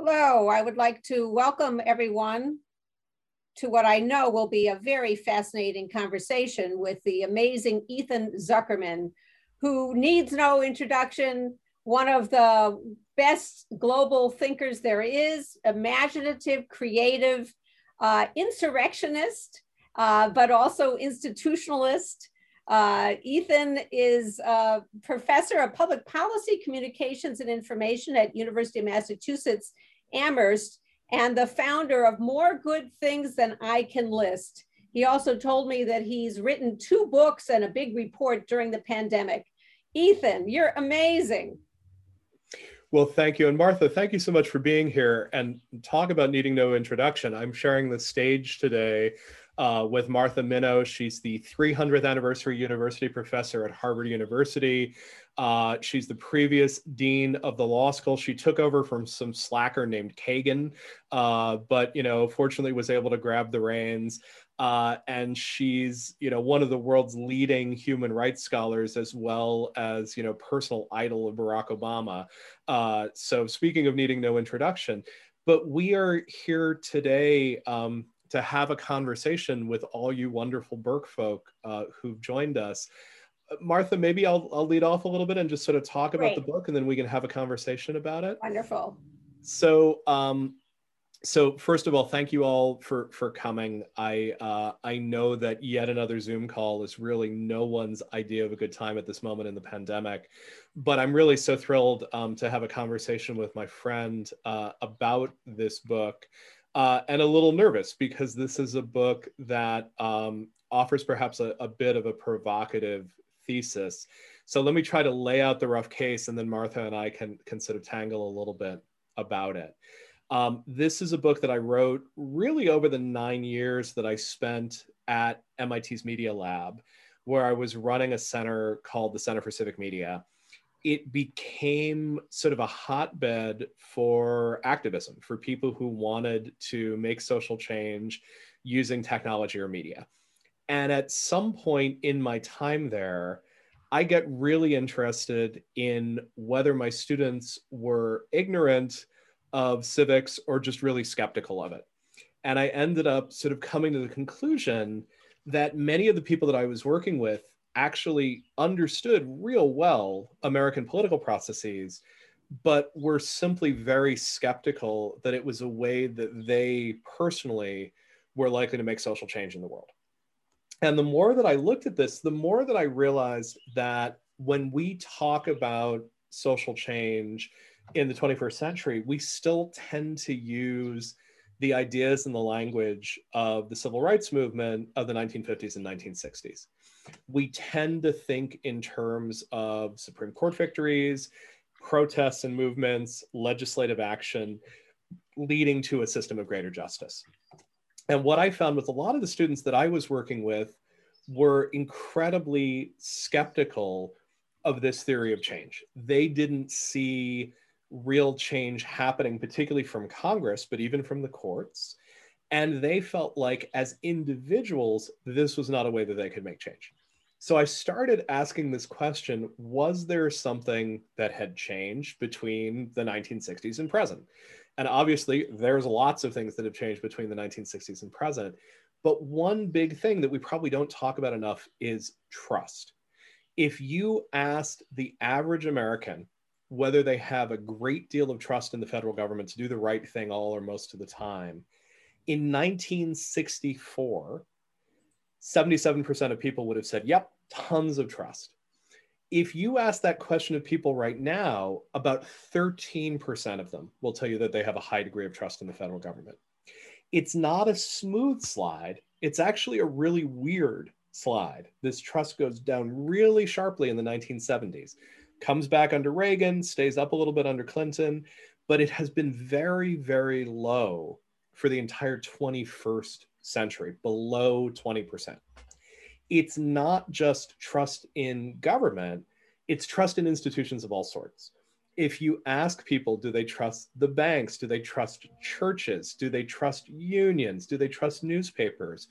Hello, I would like to welcome everyone to what I know will be a very fascinating conversation with the amazing Ethan Zuckerman, who needs no introduction, one of the best global thinkers there is, imaginative, creative, uh, insurrectionist, uh, but also institutionalist. Uh, Ethan is a professor of public policy, communications, and information at University of Massachusetts Amherst and the founder of More Good Things Than I Can List. He also told me that he's written two books and a big report during the pandemic. Ethan, you're amazing. Well, thank you. And Martha, thank you so much for being here and talk about needing no introduction. I'm sharing the stage today uh, with Martha Minow. She's the 300th anniversary university professor at Harvard University. Uh, she's the previous dean of the law school. She took over from some slacker named Kagan, uh, but you know, fortunately, was able to grab the reins. Uh, and she's you know one of the world's leading human rights scholars as well as you know personal idol of Barack Obama. Uh, so speaking of needing no introduction, but we are here today. Um, to have a conversation with all you wonderful Burke folk uh, who've joined us. Martha, maybe I'll, I'll lead off a little bit and just sort of talk Great. about the book and then we can have a conversation about it. Wonderful. So, um, so first of all, thank you all for for coming. I uh, I know that yet another Zoom call is really no one's idea of a good time at this moment in the pandemic, but I'm really so thrilled um, to have a conversation with my friend uh, about this book, uh, and a little nervous because this is a book that um, offers perhaps a, a bit of a provocative thesis. So let me try to lay out the rough case and then Martha and I can, can sort of tangle a little bit about it. Um, this is a book that I wrote really over the nine years that I spent at MIT's Media Lab, where I was running a center called the Center for Civic Media. It became sort of a hotbed for activism, for people who wanted to make social change using technology or media. And at some point in my time there, I get really interested in whether my students were ignorant of civics or just really skeptical of it. And I ended up sort of coming to the conclusion that many of the people that I was working with actually understood real well American political processes, but were simply very skeptical that it was a way that they personally were likely to make social change in the world. And the more that I looked at this, the more that I realized that when we talk about social change in the 21st century, we still tend to use the ideas and the language of the civil rights movement of the 1950s and 1960s. We tend to think in terms of Supreme Court victories, protests and movements, legislative action, leading to a system of greater justice. And what I found with a lot of the students that I was working with were incredibly skeptical of this theory of change. They didn't see real change happening, particularly from Congress, but even from the courts. And they felt like, as individuals, this was not a way that they could make change. So I started asking this question Was there something that had changed between the 1960s and present? And obviously, there's lots of things that have changed between the 1960s and present. But one big thing that we probably don't talk about enough is trust. If you asked the average American whether they have a great deal of trust in the federal government to do the right thing all or most of the time, in 1964, 77% of people would have said, yep, tons of trust if you ask that question of people right now, about 13% of them will tell you that they have a high degree of trust in the federal government. It's not a smooth slide, it's actually a really weird slide. This trust goes down really sharply in the 1970s, comes back under Reagan, stays up a little bit under Clinton, but it has been very, very low for the entire 21st century, below 20% it's not just trust in government, it's trust in institutions of all sorts. If you ask people, do they trust the banks? Do they trust churches? Do they trust unions? Do they trust newspapers?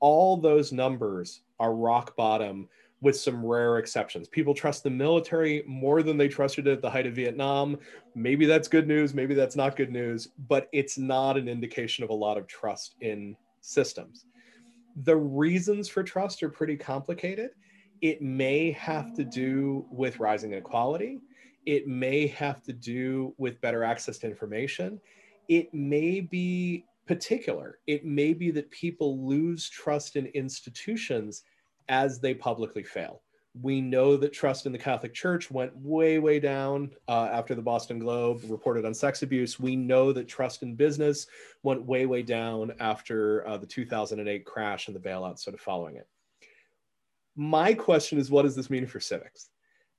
All those numbers are rock bottom with some rare exceptions. People trust the military more than they trusted it at the height of Vietnam. Maybe that's good news, maybe that's not good news, but it's not an indication of a lot of trust in systems. The reasons for trust are pretty complicated. It may have to do with rising inequality. It may have to do with better access to information. It may be particular. It may be that people lose trust in institutions as they publicly fail. We know that trust in the Catholic Church went way, way down uh, after the Boston Globe reported on sex abuse. We know that trust in business went way, way down after uh, the 2008 crash and the bailout sort of following it. My question is what does this mean for civics?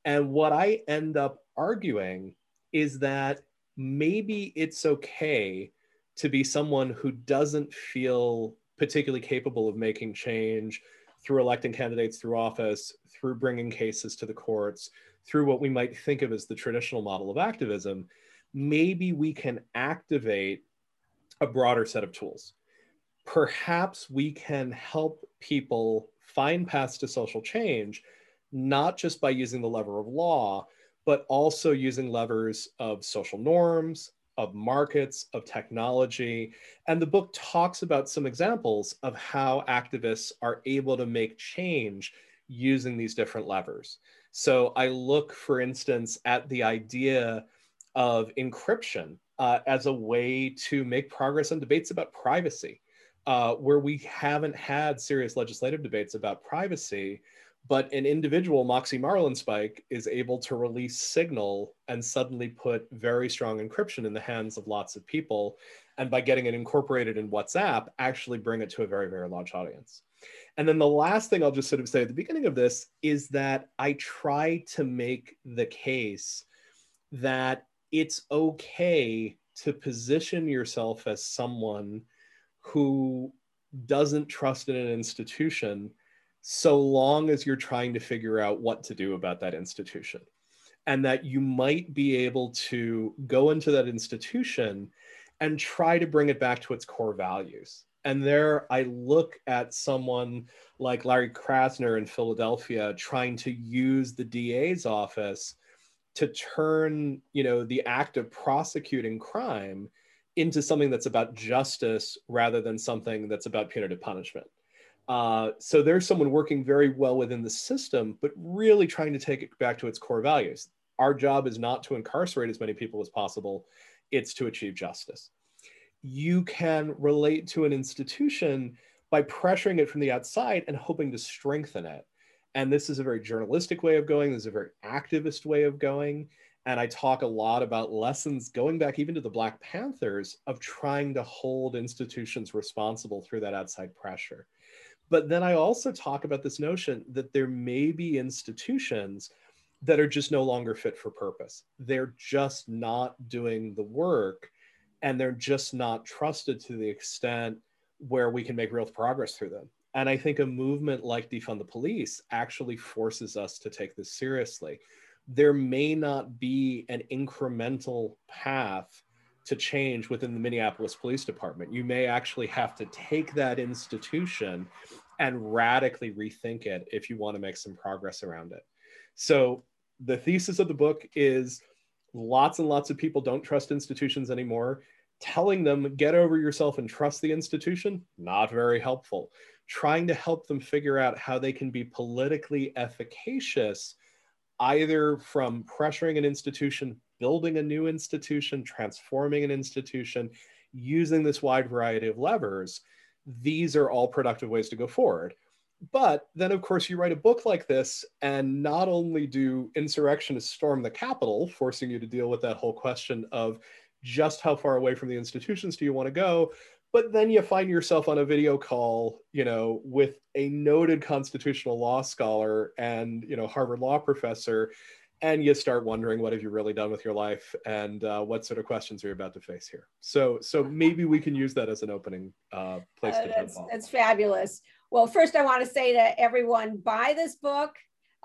And what I end up arguing is that maybe it's okay to be someone who doesn't feel particularly capable of making change through electing candidates through office, through bringing cases to the courts, through what we might think of as the traditional model of activism, maybe we can activate a broader set of tools. Perhaps we can help people find paths to social change, not just by using the lever of law, but also using levers of social norms, of markets, of technology. And the book talks about some examples of how activists are able to make change using these different levers. So I look, for instance, at the idea of encryption uh, as a way to make progress on debates about privacy, uh, where we haven't had serious legislative debates about privacy but an individual moxie marlinspike is able to release signal and suddenly put very strong encryption in the hands of lots of people and by getting it incorporated in whatsapp actually bring it to a very very large audience. And then the last thing i'll just sort of say at the beginning of this is that i try to make the case that it's okay to position yourself as someone who doesn't trust in an institution so long as you're trying to figure out what to do about that institution. And that you might be able to go into that institution and try to bring it back to its core values. And there I look at someone like Larry Krasner in Philadelphia trying to use the DA's office to turn, you know, the act of prosecuting crime into something that's about justice rather than something that's about punitive punishment. Uh, so there's someone working very well within the system, but really trying to take it back to its core values. Our job is not to incarcerate as many people as possible, it's to achieve justice. You can relate to an institution by pressuring it from the outside and hoping to strengthen it. And this is a very journalistic way of going, this is a very activist way of going. And I talk a lot about lessons going back even to the Black Panthers of trying to hold institutions responsible through that outside pressure. But then I also talk about this notion that there may be institutions that are just no longer fit for purpose. They're just not doing the work and they're just not trusted to the extent where we can make real progress through them. And I think a movement like Defund the Police actually forces us to take this seriously. There may not be an incremental path to change within the Minneapolis Police Department. You may actually have to take that institution and radically rethink it if you want to make some progress around it. So, the thesis of the book is lots and lots of people don't trust institutions anymore. Telling them, get over yourself and trust the institution, not very helpful. Trying to help them figure out how they can be politically efficacious, either from pressuring an institution building a new institution, transforming an institution, using this wide variety of levers, these are all productive ways to go forward. But then, of course, you write a book like this, and not only do insurrectionists storm the Capitol, forcing you to deal with that whole question of just how far away from the institutions do you want to go, but then you find yourself on a video call, you know, with a noted constitutional law scholar and, you know, Harvard law professor and you start wondering what have you really done with your life and uh, what sort of questions are you about to face here so so maybe we can use that as an opening uh, place uh, to that's, that's fabulous well first i want to say to everyone buy this book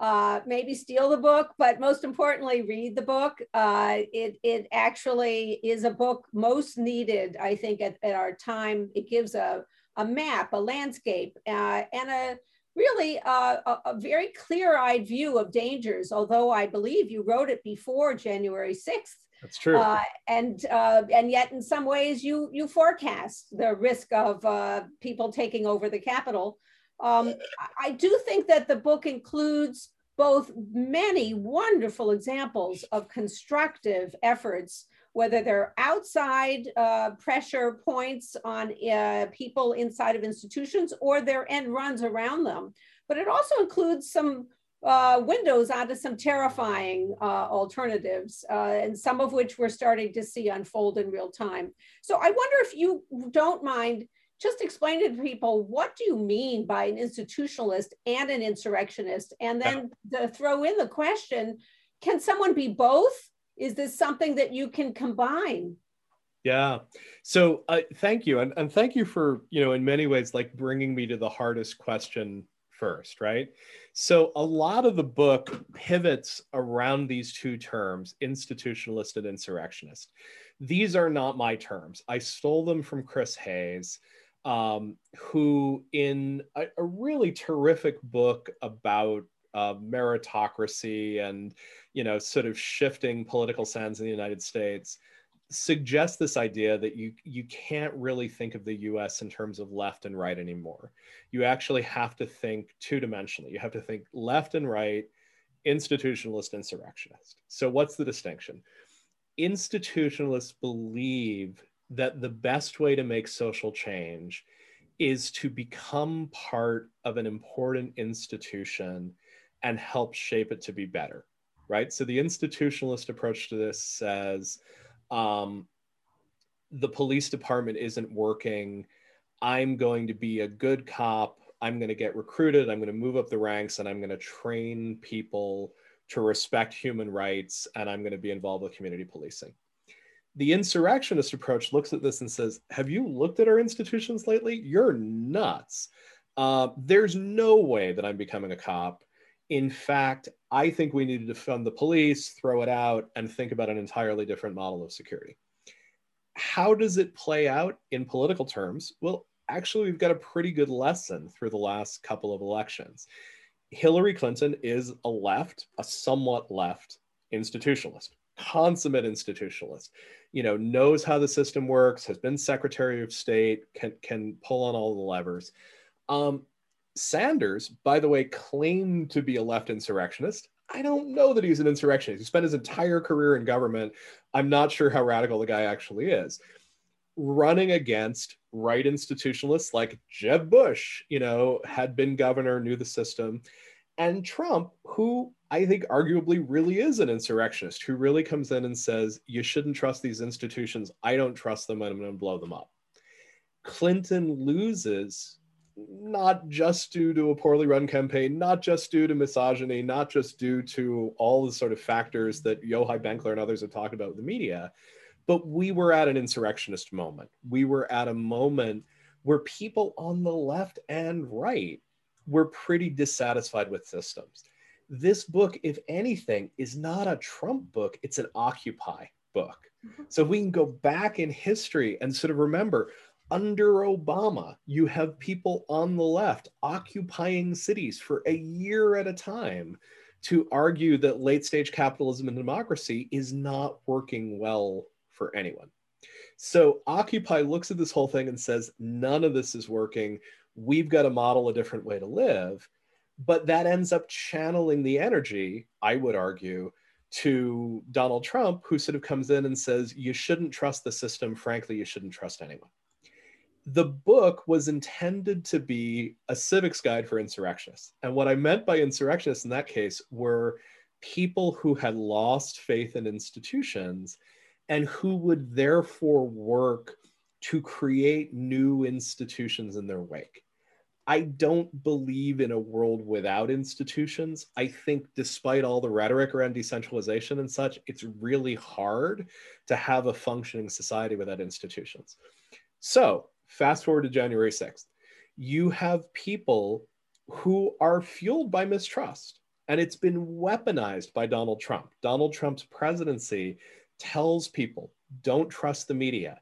uh, maybe steal the book, but most importantly, read the book. Uh, it, it actually is a book most needed, I think, at, at our time. It gives a, a map, a landscape, uh, and a really uh, a, a, very clear-eyed view of dangers, although I believe you wrote it before January 6th. That's true. Uh, and uh, and yet, in some ways, you you forecast the risk of uh, people taking over the Capitol. Um, I do think that the book includes both many wonderful examples of constructive efforts, whether they're outside uh, pressure points on uh, people inside of institutions or their end runs around them. But it also includes some uh, windows onto some terrifying uh, alternatives, uh, and some of which we're starting to see unfold in real time. So I wonder if you don't mind just explain to people what do you mean by an institutionalist and an insurrectionist and then to throw in the question can someone be both is this something that you can combine? Yeah. So uh, thank you. And, and thank you for you know in many ways like bringing me to the hardest question first right? So a lot of the book pivots around these two terms institutionalist and insurrectionist. These are not my terms. I stole them from chris hayes um, who, in a, a, really terrific book about uh, meritocracy and you know sort of shifting political sands in the United States, suggests this idea that you you can't really think of the U.S. in terms of left and right anymore. You actually have to think two dimensionally. You have to think left and right, institutionalist, insurrectionist. So what's the distinction? Institutionalists believe that the best way to make social change is to become part of an important institution and help shape it to be better, right? So the institutionalist approach to this says um, the police department isn't working. I'm going to be a good cop. I'm going to get recruited. I'm going to move up the ranks and I'm going to train people to respect human rights and I'm going to be involved with community policing the insurrectionist approach looks at this and says, Have you looked at our institutions lately? You're nuts. Uh, there's no way that I'm becoming a cop. In fact, I think we need to defund the police, throw it out, and think about an entirely different model of security. How does it play out in political terms? Well, actually, we've got a pretty good lesson through the last couple of elections. Hillary Clinton is a left, a somewhat left institutionalist, consummate institutionalist you know knows how the system works has been secretary of state can can pull on all the levers um, sanders by the way claimed to be a left insurrectionist i don't know that he's an insurrectionist he spent his entire career in government i'm not sure how radical the guy actually is running against right institutionalists like jeb bush you know had been governor knew the system and trump who I think arguably really is an insurrectionist who really comes in and says, you shouldn't trust these institutions. I don't trust them. and I'm going to blow them up. Clinton loses not just due to a poorly run campaign, not just due to misogyny, not just due to all the sort of factors that Yochai Benkler and others have talked about with the media, but we were at an insurrectionist moment. We were at a moment where people on the left and right were pretty dissatisfied with systems this book, if anything, is not a Trump book, it's an Occupy book. Mm-hmm. So we can go back in history and sort of remember under Obama, you have people on the left occupying cities for a year at a time to argue that late stage capitalism and democracy is not working well for anyone. So Occupy looks at this whole thing and says, none of this is working. We've got to model a different way to live but that ends up channeling the energy, I would argue, to Donald Trump, who sort of comes in and says, You shouldn't trust the system. Frankly, you shouldn't trust anyone. The book was intended to be a civics guide for insurrectionists. And what I meant by insurrectionists in that case were people who had lost faith in institutions and who would therefore work to create new institutions in their wake. I don't believe in a world without institutions. I think, despite all the rhetoric around decentralization and such, it's really hard to have a functioning society without institutions. So, fast forward to January 6th, you have people who are fueled by mistrust, and it's been weaponized by Donald Trump. Donald Trump's presidency tells people don't trust the media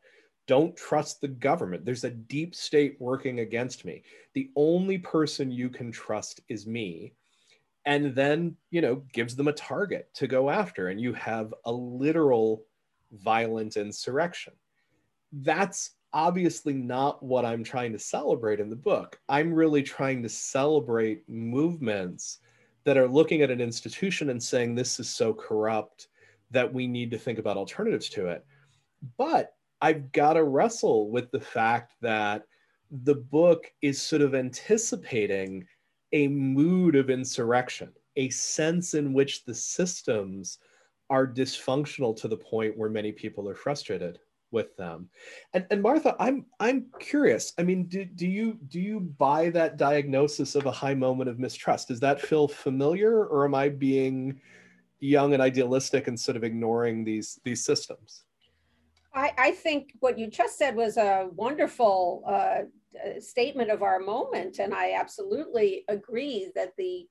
don't trust the government. There's a deep state working against me. The only person you can trust is me. And then, you know, gives them a target to go after. And you have a literal violent insurrection. That's obviously not what I'm trying to celebrate in the book. I'm really trying to celebrate movements that are looking at an institution and saying this is so corrupt that we need to think about alternatives to it. But I've got to wrestle with the fact that the book is sort of anticipating a mood of insurrection, a sense in which the systems are dysfunctional to the point where many people are frustrated with them. And, and Martha, I'm I'm curious. I mean, do, do you do you buy that diagnosis of a high moment of mistrust? Does that feel familiar, or am I being young and idealistic and sort of ignoring these these systems? I, I think what you just said was a wonderful uh, statement of our moment, and I absolutely agree that the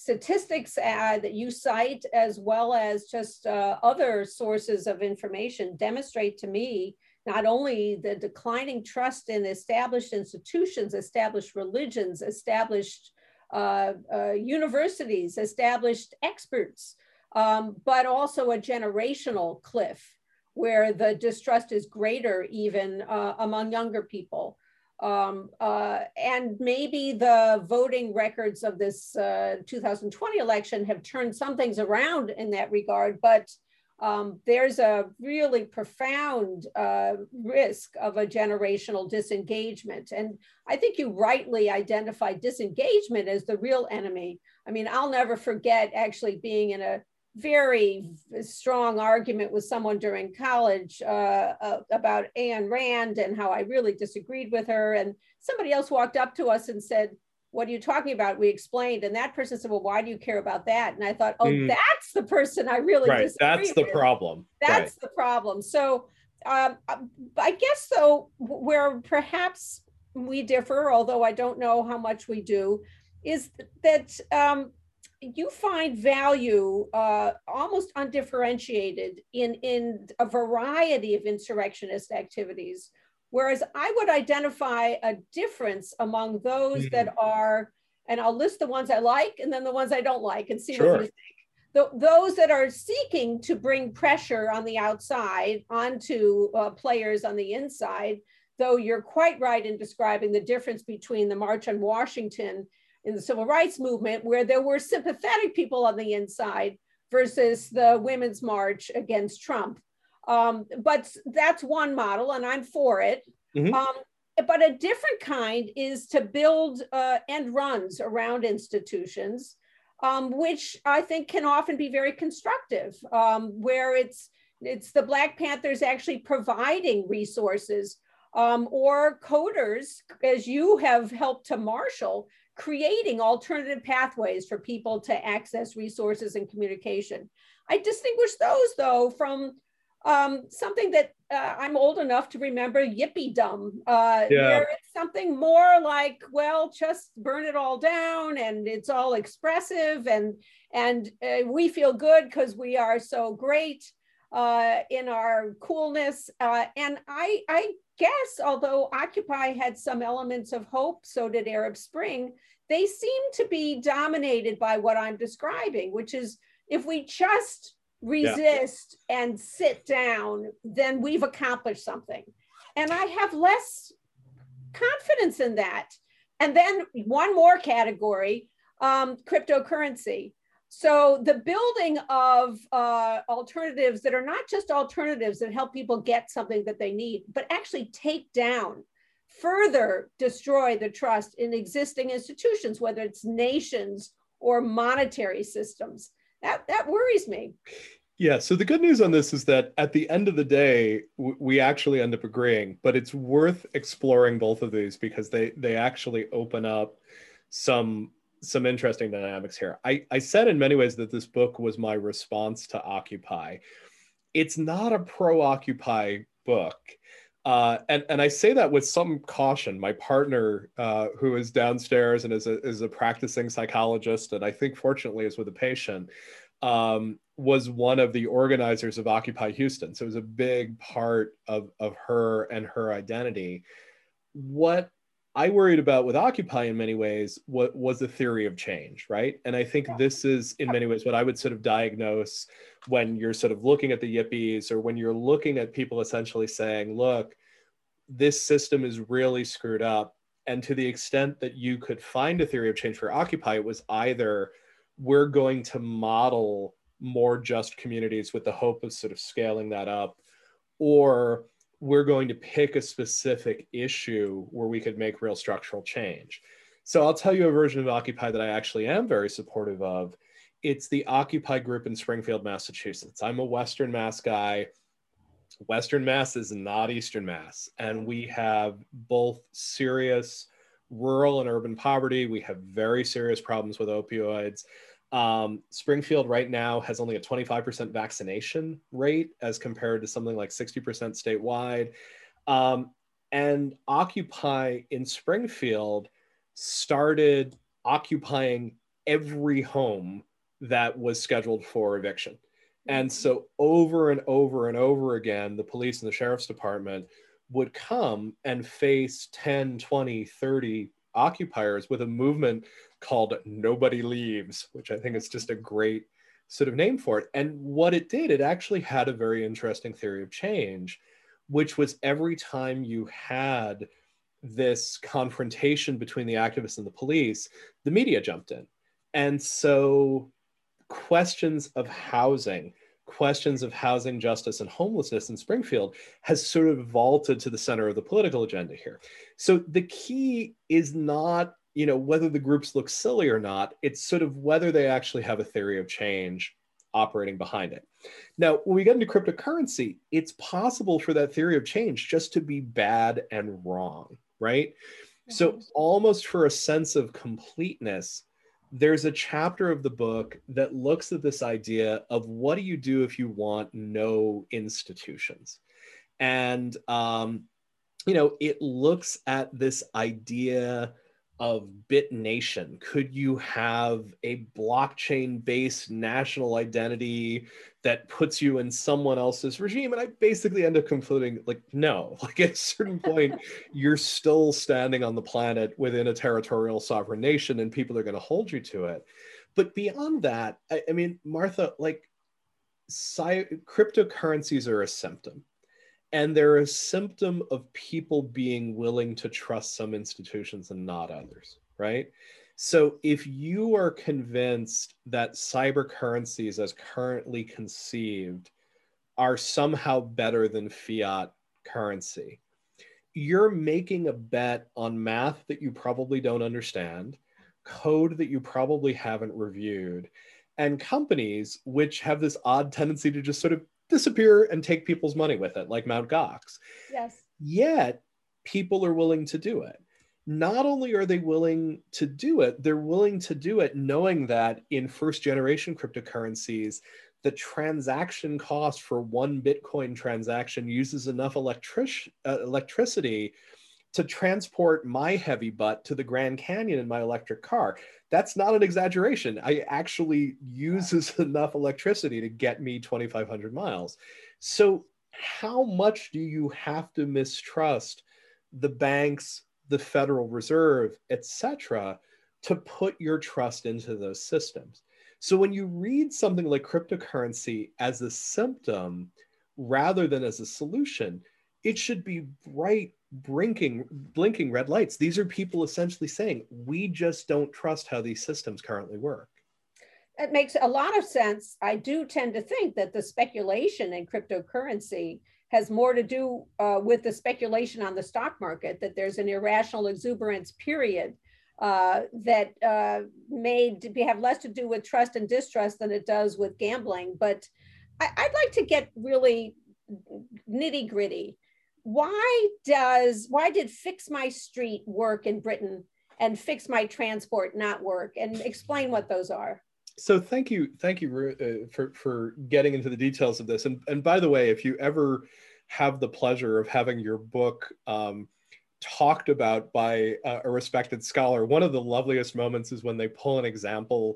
statistics that you cite, as well as just uh, other sources of information, demonstrate to me not only the declining trust in established institutions, established religions, established uh, uh universities, established experts, um, but also a generational cliff where the distrust is greater even uh, among younger people. Um, uh, and maybe the voting records of this uh, 2020 election have turned some things around in that regard, but um, there's a really profound uh, risk of a generational disengagement. And I think you rightly identify disengagement as the real enemy. I mean, I'll never forget actually being in a very strong argument with someone during college uh, uh, about Ayn Rand and how I really disagreed with her. And somebody else walked up to us and said, What are you talking about? We explained. And that person said, Well, why do you care about that? And I thought, Oh, mm. that's the person I really right. That's the problem. That's right. the problem. So um, I guess, though, where perhaps we differ, although I don't know how much we do, is that um, you find value uh, almost undifferentiated in, in a variety of insurrectionist activities, whereas I would identify a difference among those mm-hmm. that are, and I'll list the ones I like and then the ones I don't like and see sure. what you think. The, those that are seeking to bring pressure on the outside onto uh, players on the inside, though you're quite right in describing the difference between the March on Washington in the civil rights movement where there were sympathetic people on the inside versus the women's march against Trump. Um, but that's one model, and I'm for it. Mm-hmm. Um, but a different kind is to build uh, end runs around institutions, um, which I think can often be very constructive, um, where it's it's the Black Panthers actually providing resources um, or coders, as you have helped to marshal, creating alternative pathways for people to access resources and communication. I distinguish those though from um, something that uh, I'm old enough to remember yippee dumb, uh, yeah. where it's something more like, well, just burn it all down and it's all expressive and and uh, we feel good because we are so great uh, in our coolness. Uh, and I, I guess, although Occupy had some elements of hope, so did Arab Spring, they seem to be dominated by what I'm describing, which is if we just resist yeah. and sit down, then we've accomplished something. And I have less confidence in that. And then one more category um, cryptocurrency. So the building of uh, alternatives that are not just alternatives that help people get something that they need, but actually take down, further destroy the trust in existing institutions, whether it's nations or monetary systems. That, that worries me. Yeah. So the good news on this is that at the end of the day, we actually end up agreeing. But it's worth exploring both of these because they they actually open up some some interesting dynamics here. I, I said in many ways that this book was my response to Occupy. It's not a pro Occupy book. Uh, and, and I say that with some caution. My partner, uh, who is downstairs and is a, is a practicing psychologist, and I think fortunately is with a patient, um, was one of the organizers of Occupy Houston. So it was a big part of, of her and her identity. What I worried about with Occupy in many ways what was the theory of change, right? And I think this is in many ways what I would sort of diagnose when you're sort of looking at the yippies or when you're looking at people essentially saying, look, this system is really screwed up. And to the extent that you could find a theory of change for Occupy, it was either we're going to model more just communities with the hope of sort of scaling that up, or we're going to pick a specific issue where we could make real structural change. So I'll tell you a version of Occupy that I actually am very supportive of. It's the Occupy group in Springfield, Massachusetts. I'm a Western Mass guy. Western Mass is not Eastern Mass. And we have both serious rural and urban poverty. We have very serious problems with opioids. Um, Springfield right now has only a 25% vaccination rate as compared to something like 60% statewide. Um, and Occupy in Springfield started occupying every home that was scheduled for eviction. And so, over and over and over again, the police and the sheriff's department would come and face 10, 20, 30 occupiers with a movement called Nobody Leaves, which I think is just a great sort of name for it. And what it did, it actually had a very interesting theory of change, which was every time you had this confrontation between the activists and the police, the media jumped in. And so questions of housing, questions of housing justice and homelessness in Springfield has sort of vaulted to the center of the political agenda here. So the key is not you know whether the groups look silly or not it's sort of whether they actually have a theory of change operating behind it now when we get into cryptocurrency it's possible for that theory of change just to be bad and wrong right mm-hmm. so almost for a sense of completeness there's a chapter of the book that looks at this idea of what do you do if you want no institutions? And um, you know it looks at this idea of Bitnation? Could you have a blockchain based national identity that puts you in someone else's regime? And I basically end up concluding, like, no, like at a certain point, you're still standing on the planet within a territorial sovereign nation and people are going to hold you to it. But beyond that, I, I mean, Martha, like, cryptocurrencies are a symptom and they're a symptom of people being willing to trust some institutions and not others right? So if you are convinced that cyber currencies as currently conceived are somehow better than fiat currency you're making a bet on math that you probably don't understand code that you probably haven't reviewed and companies which have this odd tendency to just sort of disappear and take people's money with it, like Mount Gox. Yes. Yet people are willing to do it. Not only are they willing to do it, they're willing to do it knowing that in first generation cryptocurrencies, the transaction cost for one Bitcoin transaction uses enough electric- uh, electricity to transport my heavy butt to the Grand Canyon in my electric car. That's not an exaggeration. I actually uses enough electricity to get me 2,500 miles. So, how much do you have to mistrust the banks, the Federal Reserve, etc., to put your trust into those systems? So, when you read something like cryptocurrency as a symptom rather than as a solution, it should be bright blinking blinking red lights. These are people essentially saying we just don't trust how these systems currently work. It makes a lot of sense. I do tend to think that the speculation in cryptocurrency has more to do uh, with the speculation on the stock market that there's an irrational exuberance period uh, that uh, may have less to do with trust and distrust than it does with gambling. But I, i'd like to get really nitty gritty why does why did fix my street work in britain and fix my transport not work? And explain what those are. So thank you thank you uh, for for getting into the details of this. And and by the way if you ever have the pleasure of having your book um, talked about by a, a respected scholar one of the loveliest moments is when they pull an example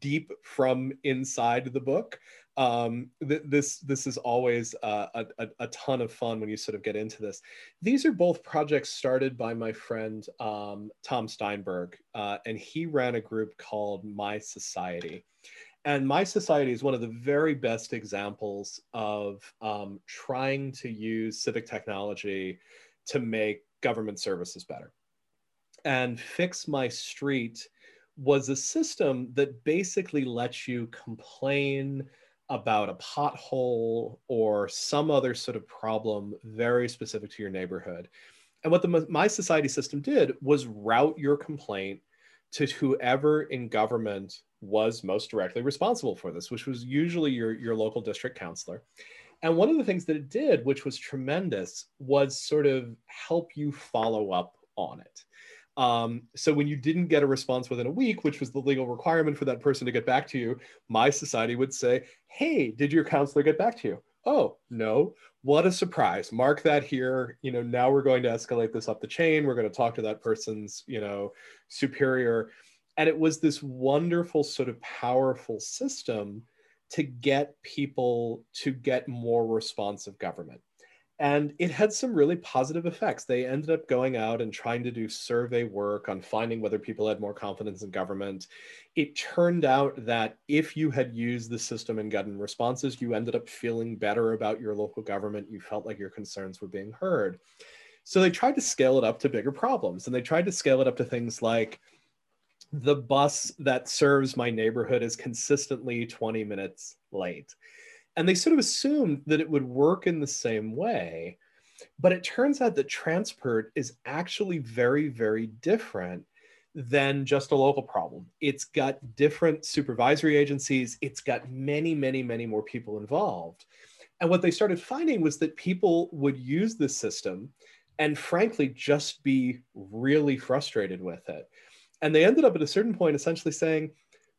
deep from inside the book um, th- this this is always uh, a, a, ton of fun when you sort of get into this. These are both projects started by my friend um, Tom Steinberg, uh, and he ran a group called My Society. And My Society is one of the very best examples of um, trying to use civic technology to make government services better. And Fix My Street was a system that basically lets you complain about a pothole or some other sort of problem very specific to your neighborhood. And what the My Society system did was route your complaint to whoever in government was most directly responsible for this, which was usually your, your local district councilor. And one of the things that it did, which was tremendous, was sort of help you follow up on it. Um, so when you didn't get a response within a week, which was the legal requirement for that person to get back to you, my society would say, "Hey, did your councilor get back to you?" Oh, no. What a surprise. Mark that here. You know, now we're going to escalate this up the chain. We're going to talk to that person's, you know, superior. And it was this wonderful sort of powerful system to get people to get more responsive government and it had some really positive effects. They ended up going out and trying to do survey work on finding whether people had more confidence in government. It turned out that if you had used the system and gotten responses, you ended up feeling better about your local government. You felt like your concerns were being heard. So they tried to scale it up to bigger problems and they tried to scale it up to things like the bus that serves my neighborhood is consistently 20 minutes late and they sort of assumed that it would work in the same way. But it turns out that transport is actually very, very different than just a local problem. It's got different supervisory agencies, it's got many, many, many more people involved. And what they started finding was that people would use this system and, frankly, just be really frustrated with it. And they ended up at a certain point essentially saying,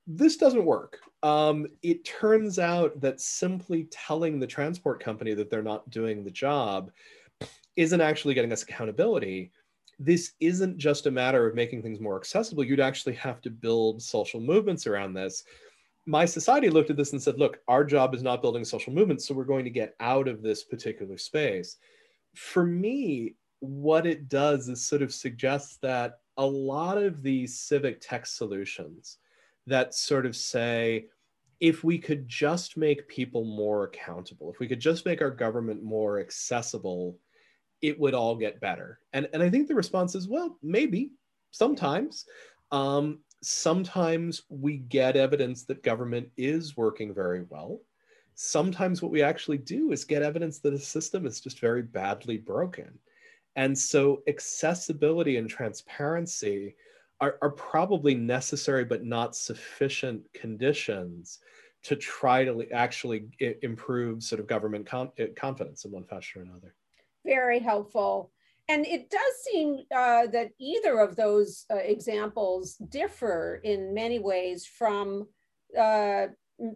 this doesn't work. Um, it turns out that simply telling the transport company that they're not doing the job isn't actually getting us accountability. This isn't just a matter of making things more accessible. You'd actually have to build social movements around this. My society looked at this and said, look, our job is not building social movements, so we're going to get out of this particular space. For me, what it does is sort of suggests that a lot of these civic tech solutions that sort of say, if we could just make people more accountable, if we could just make our government more accessible, it would all get better. And, and I think the response is, well, maybe sometimes. Um, sometimes we get evidence that government is working very well. Sometimes what we actually do is get evidence that a system is just very badly broken. And so accessibility and transparency are, are probably necessary but not sufficient conditions to try to actually improve sort of government eh, confidence in one fashion or another. Very helpful. And it does seem uh, that either of those uh, examples differ in many ways from uh,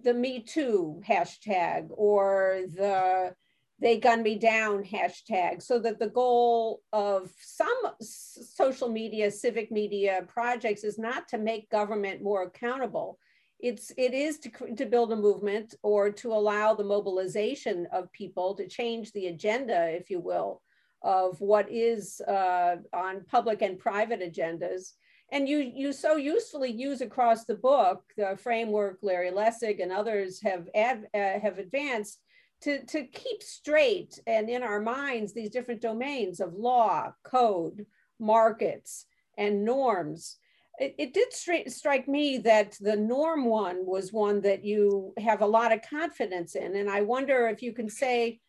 the Me Too hashtag or the they gun me down hashtag so that the goal of some social media civic media projects is not to make government more accountable. It's it is to, to build a movement or to allow the mobilization of people to change the agenda if you will of what is uh, on public and private agendas. And you you so usefully use across the book the framework larry lessig and others have ad, uh, have advanced to, to keep straight and in our minds these different domains of law, code, markets, and norms. It, it did stri- strike me that the norm one was one that you have a lot of confidence in. And I wonder if you can say,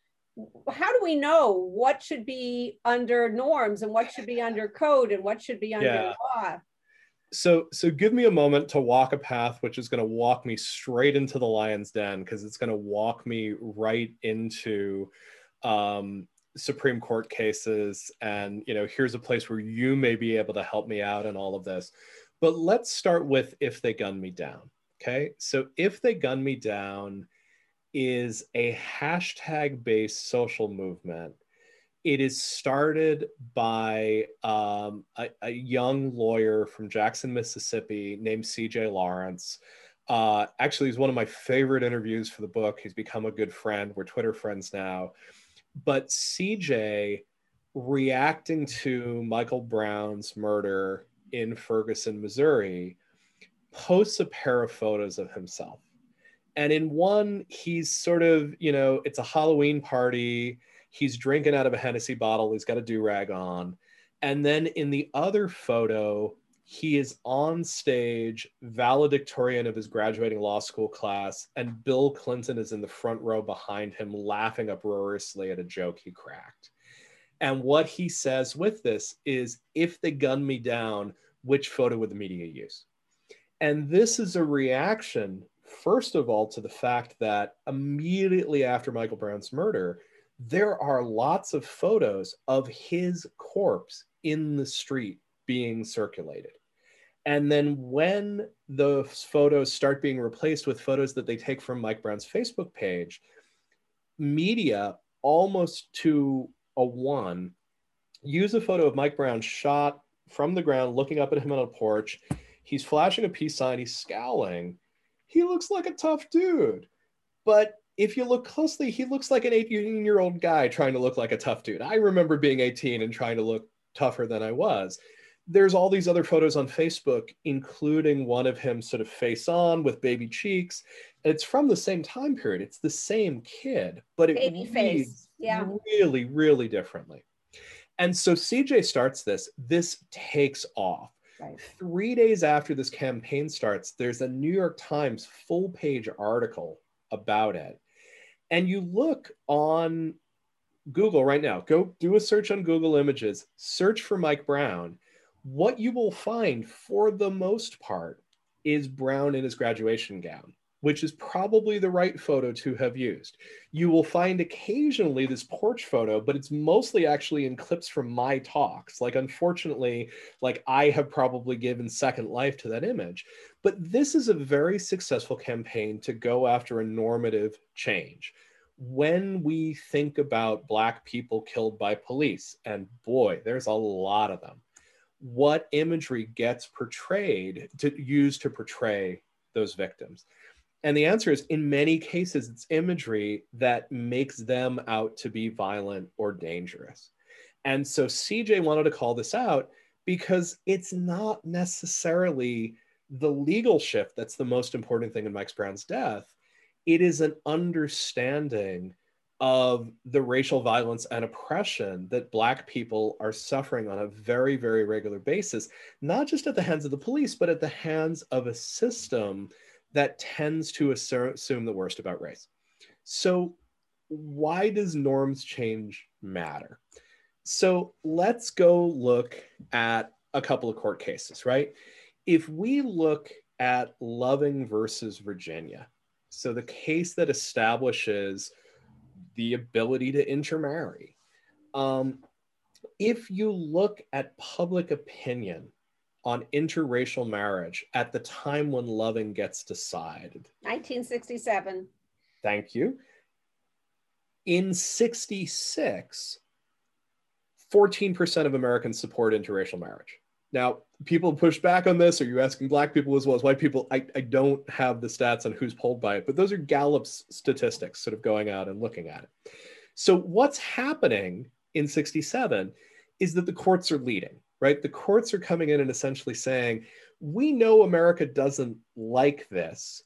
how do we know what should be under norms and what should be under code and what should be under yeah. law? So so give me a moment to walk a path which is going to walk me straight into the lion's den because it's going to walk me right into um, supreme court cases and you know here's a place where you may be able to help me out in all of this. But let's start with if they gun me down okay? So if they gun me down is a hashtag based social movement it is started by um, a, a, young lawyer from Jackson, Mississippi named CJ Lawrence. Uh, actually, he's one of my favorite interviews for the book. He's become a good friend. We're Twitter friends now. But CJ reacting to Michael Brown's murder in Ferguson, Missouri, posts a pair of photos of himself. And in one, he's sort of, you know, it's a Halloween party. He's drinking out of a Hennessy bottle. He's got a do rag on. And then in the other photo, he is on stage, valedictorian of his graduating law school class, and Bill Clinton is in the front row behind him, laughing uproariously at a joke he cracked. And what he says with this is if they gun me down, which photo would the media use? And this is a reaction, first of all, to the fact that immediately after Michael Brown's murder, there are lots of photos of his corpse in the street being circulated. And then when those photos start being replaced with photos that they take from Mike Brown's Facebook page, media almost to a one use a photo of Mike Brown shot from the ground, looking up at him on a porch. He's flashing a peace sign, he's scowling. He looks like a tough dude. But if you look closely, he looks like an 18 year old guy trying to look like a tough dude. I remember being 18 and trying to look tougher than I was. There's all these other photos on Facebook, including one of him sort of face on with baby cheeks. And it's from the same time period. It's the same kid, but it baby face. Yeah. really, really differently. And so CJ starts this, this takes off. Right. Three days after this campaign starts, there's a New York Times full page article about it. And you look on Google right now, go do a search on Google Images, search for Mike Brown. What you will find for the most part is Brown in his graduation gown which is probably the right photo to have used. You will find occasionally this porch photo, but it's mostly actually in clips from my talks. Like, unfortunately, like I have probably given second life to that image. But this is a very successful campaign to go after a normative change. When we think about Black people killed by police, and boy, there's a lot of them, what imagery gets portrayed to use to portray those victims? And the answer is in many cases, it's imagery that makes them out to be violent or dangerous. And so CJ wanted to call this out because it's not necessarily the legal shift that's the most important thing in Mike Brown's death. It is an understanding of the racial violence and oppression that Black people are suffering on a very, very regular basis, not just at the hands of the police, but at the hands of a system that tends to assume the worst about race. So, why does norms change matter? So, let's go look at a couple of court cases, right? If we look at Loving versus Virginia, so the case that establishes the ability to intermarry, um, if you look at public opinion on interracial marriage at the time when Loving gets decided? 1967. Thank you. In 66, 14% of Americans support interracial marriage. Now, people push back on this. Are you asking Black people as well as white people? I, I don't have the stats on who's polled by it, but those are Gallup's statistics sort of going out and looking at it. So, what's happening in 67 is that the courts are leading right? The courts are coming in and essentially saying, we know America doesn't like this,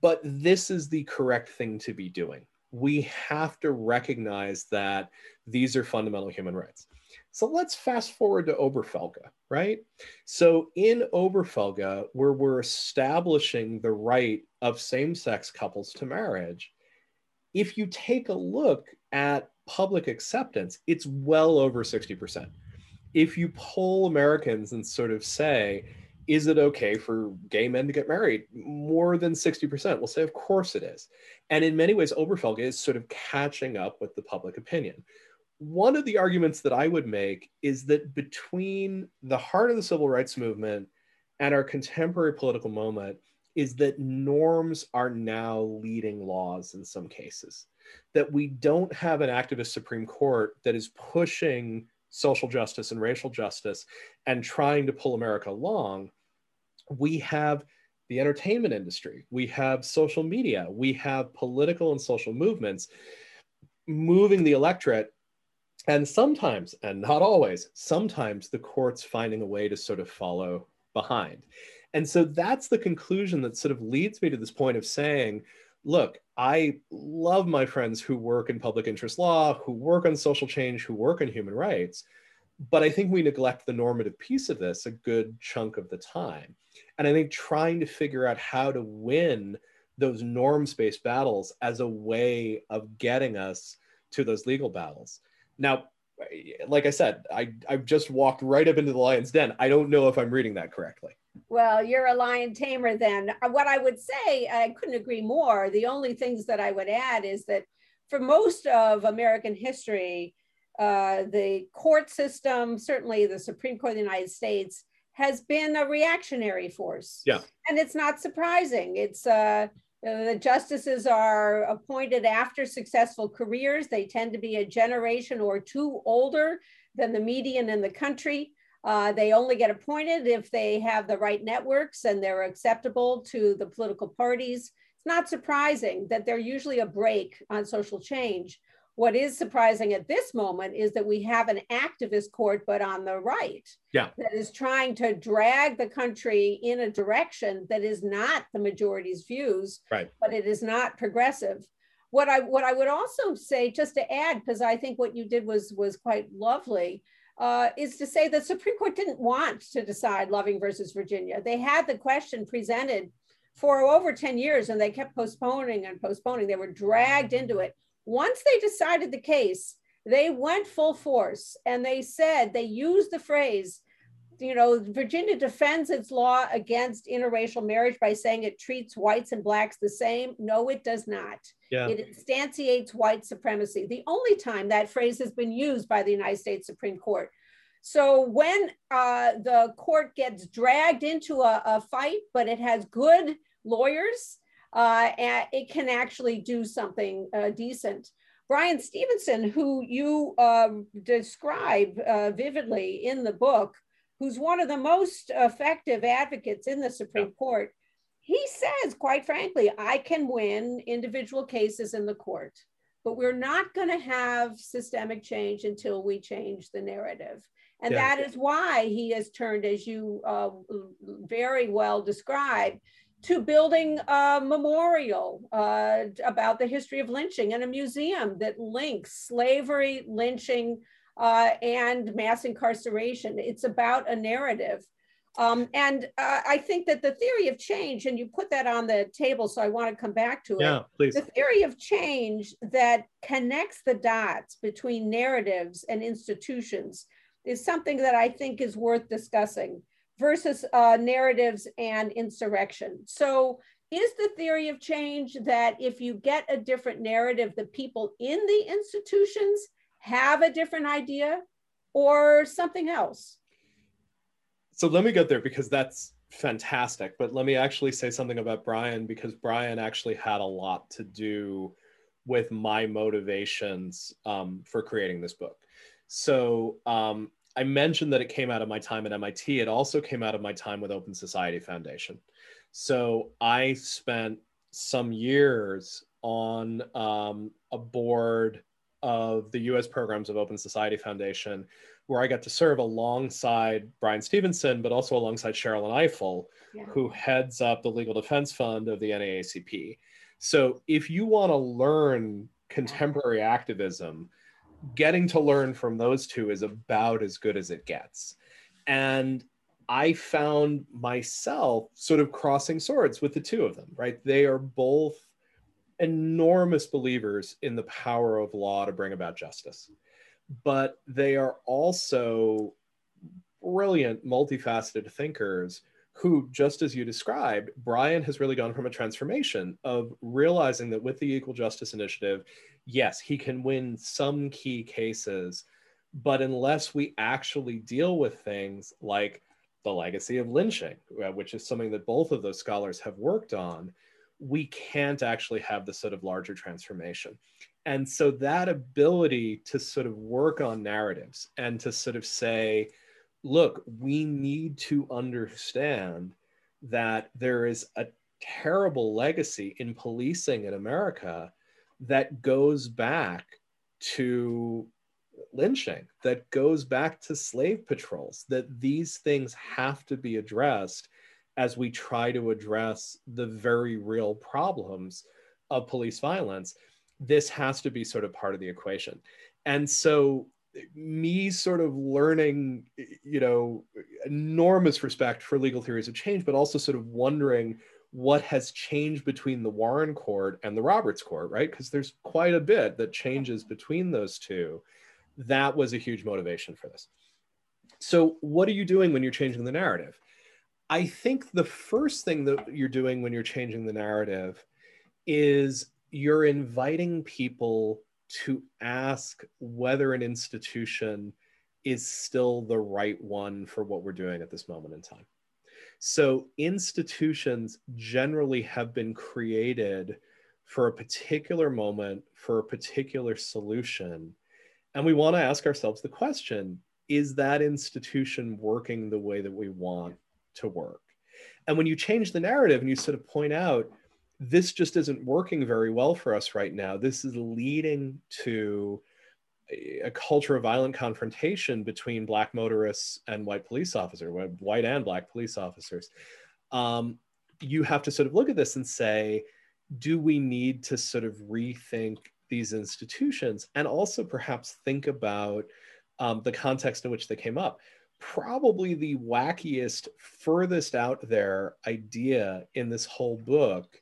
but this is the correct thing to be doing. We have to recognize that these are fundamental human rights. So let's fast forward to Obergefell, right? So in Obergefell, where we're establishing the right of same sex couples to marriage, if you take a look at public acceptance, it's well over 60% if you poll Americans and sort of say, is it okay for gay men to get married? More than 60% will say, of course it is. And in many ways, Obergefell is sort of catching up with the public opinion. One of the arguments that I would make is that between the heart of the civil rights movement and our contemporary political moment is that norms are now leading laws in some cases. That we don't have an activist Supreme Court that is pushing social justice and racial justice and trying to pull America along, we have the entertainment industry, we have social media, we have political and social movements moving the electorate. And sometimes, and not always, sometimes the courts finding a way to sort of follow behind. And so that's the conclusion that sort of leads me to this point of saying, look, I love my friends who work in public interest law, who work on social change, who work on human rights. But I think we neglect the normative piece of this a good chunk of the time. And I think trying to figure out how to win those norms based battles as a way of getting us to those legal battles. Now, like I said, I, I've just walked right up into the lion's den. I don't know if I'm reading that correctly. Well, you're a lion tamer then. Uh, what I would say, I couldn't agree more. The only things that I would add is that for most of American history, uh, the court system, certainly the Supreme Court of the United States, has been a reactionary force. Yeah. And it's not surprising. It's uh, uh, the justices are appointed after successful careers. They tend to be a generation or two older than the median in the country. Uh, they only get appointed if they have the right networks and they're acceptable to the political parties. It's not surprising that they're usually a break on social change. What is surprising at this moment is that we have an activist court, but on the right, yeah. that is trying to drag the country in a direction that is not the majority's views, right. but it is not progressive. What I what I would also say, just to add, because I think what you did was was quite lovely, uh, is to say the Supreme Court didn't want to decide Loving versus Virginia. They had the question presented for over 10 years and they kept postponing and postponing. They were dragged into it. Once they decided the case, they went full force and they said, they used the phrase, you know, Virginia defends its law against interracial marriage by saying it treats whites and blacks the same. No, it does not. Yeah. It instantiates white supremacy. The only time that phrase has been used by the United States Supreme Court. So when uh, the court gets dragged into a, a, fight, but it has good lawyers, uh, it can actually do something uh, decent. Bryan Stevenson, who you um, describe uh, vividly in the book, who's one of the most effective advocates in the Supreme yeah. Court, he says, quite frankly, I can win individual cases in the court, but we're not going to have systemic change until we change the narrative. And yeah. that is why he has turned, as you uh, very well described, to building a memorial uh, about the history of lynching and a museum that links slavery, lynching, uh, and mass incarceration. It's about a narrative. Um, and uh, I think that the theory of change, and you put that on the table, so I want to come back to it. yeah. Please. The theory of change that connects the dots between narratives and institutions is something that I think is worth discussing versus uh, narratives and insurrection. So is the theory of change that if you get a different narrative, the people in the institutions have a different idea or something else? So let me get there because that's fantastic. But let me actually say something about Bryan because Bryan actually had a lot to do with my motivations um, for creating this book. So um, I mentioned that it came out of my time at MIT. It also came out of my time with Open Society Foundation. So I spent some years on um, a board of the US programs of Open Society Foundation, where I got to serve alongside Bryan Stevenson, but also alongside Sherrilyn Ifill, yeah. who heads up the Legal Defense Fund of the NAACP. So if you want to learn contemporary activism, getting to learn from those two is about as good as it gets. And I found myself sort of crossing swords with the two of them, right? They are both enormous believers in the power of law to bring about justice, but they are also brilliant, multifaceted thinkers who, just as you described, Bryan has really gone from a transformation of realizing that with the Equal Justice Initiative, yes, he can win some key cases, but unless we actually deal with things like the legacy of lynching, uh, which is something that both of those scholars have worked on, we can't actually have the sort of larger transformation. And so that ability to sort of work on narratives and to sort of say, look, we need to understand that there is a terrible legacy in policing in America that goes back to lynching, that goes back to slave patrols, that these things have to be addressed as we try to address the very real problems of police violence. This has to be sort of part of the equation. And so, me sort of learning, you know, enormous respect for legal theories of change, but also sort of wondering what has changed between the Warren Court and the Roberts Court, right? Because there's quite a bit that changes between those two. That was a huge motivation for this. So, what are you doing when you're changing the narrative? I think the first thing that you're doing when you're changing the narrative is you're inviting people to ask whether an institution is still the right one for what we're doing at this moment in time. So, institutions generally have been created for a particular moment, for a particular solution. And we want to ask ourselves the question is that institution working the way that we want to work. And when you change the narrative and you sort of point out, this just isn't working very well for us right now, this is leading to a culture of violent confrontation between black motorists and white police officers, white and black police officers. Um, you have to sort of look at this and say, do we need to sort of rethink these institutions and also perhaps think about um, the context in which they came up? Probably the wackiest, furthest out there idea in this whole book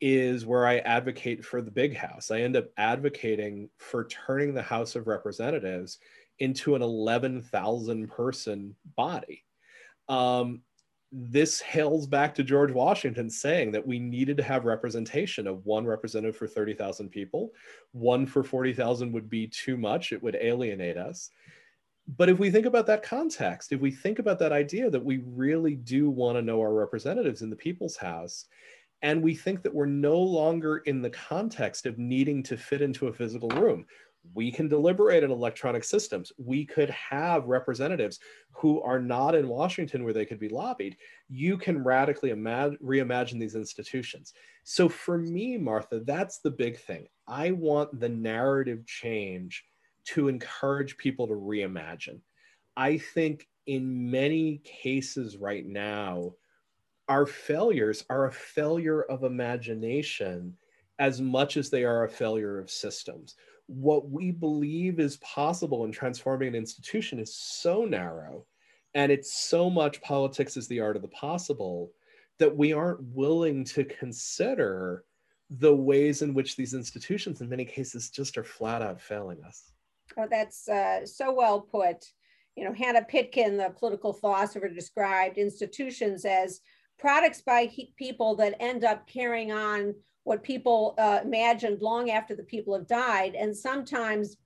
is where I advocate for the big house. I end up advocating for turning the House of Representatives into an 11,000 person body. Um, this hails back to George Washington saying that we needed to have representation of one representative for 30,000 people. One for 40,000 would be too much, it would alienate us but if we think about that context, if we think about that idea that we really do want to know our representatives in the people's house, and we think that we're no longer in the context of needing to fit into a physical room, we can deliberate in electronic systems. We could have representatives who are not in Washington where they could be lobbied. You can radically reimagine these institutions. So for me, Martha, that's the big thing. I want the narrative change to encourage people to reimagine. I think in many cases right now, our failures are a failure of imagination as much as they are a failure of systems. What we believe is possible in transforming an institution is so narrow and it's so much politics is the art of the possible that we aren't willing to consider the ways in which these institutions, in many cases, just are flat out failing us. Oh, that's uh, so well put. You know, Hanna Pitkin, the political philosopher, described institutions as products by people that end up carrying on what people uh, imagined long after the people have died, and sometimes